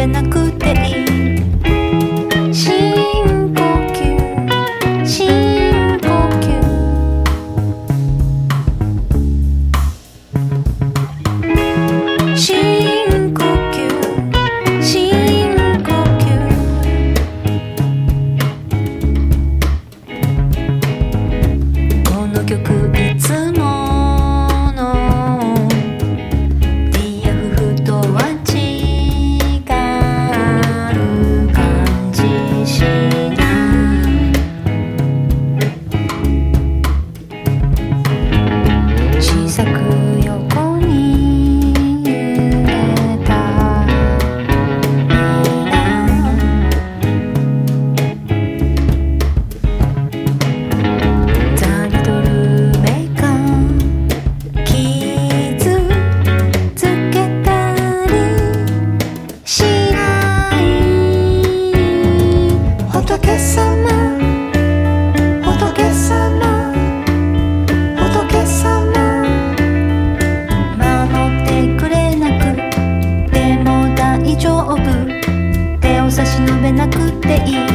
べなくていいなくていい」